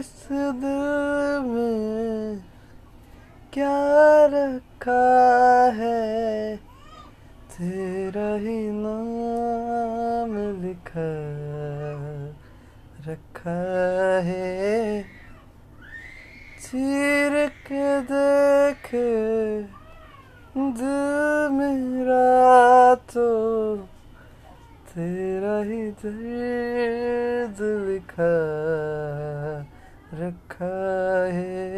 दिल में क्या रखा है, तेरा ही नाम लिखा रखा है। चीर के देख दिल मेरा तो तेरा ही दर्द लिखा रखा है।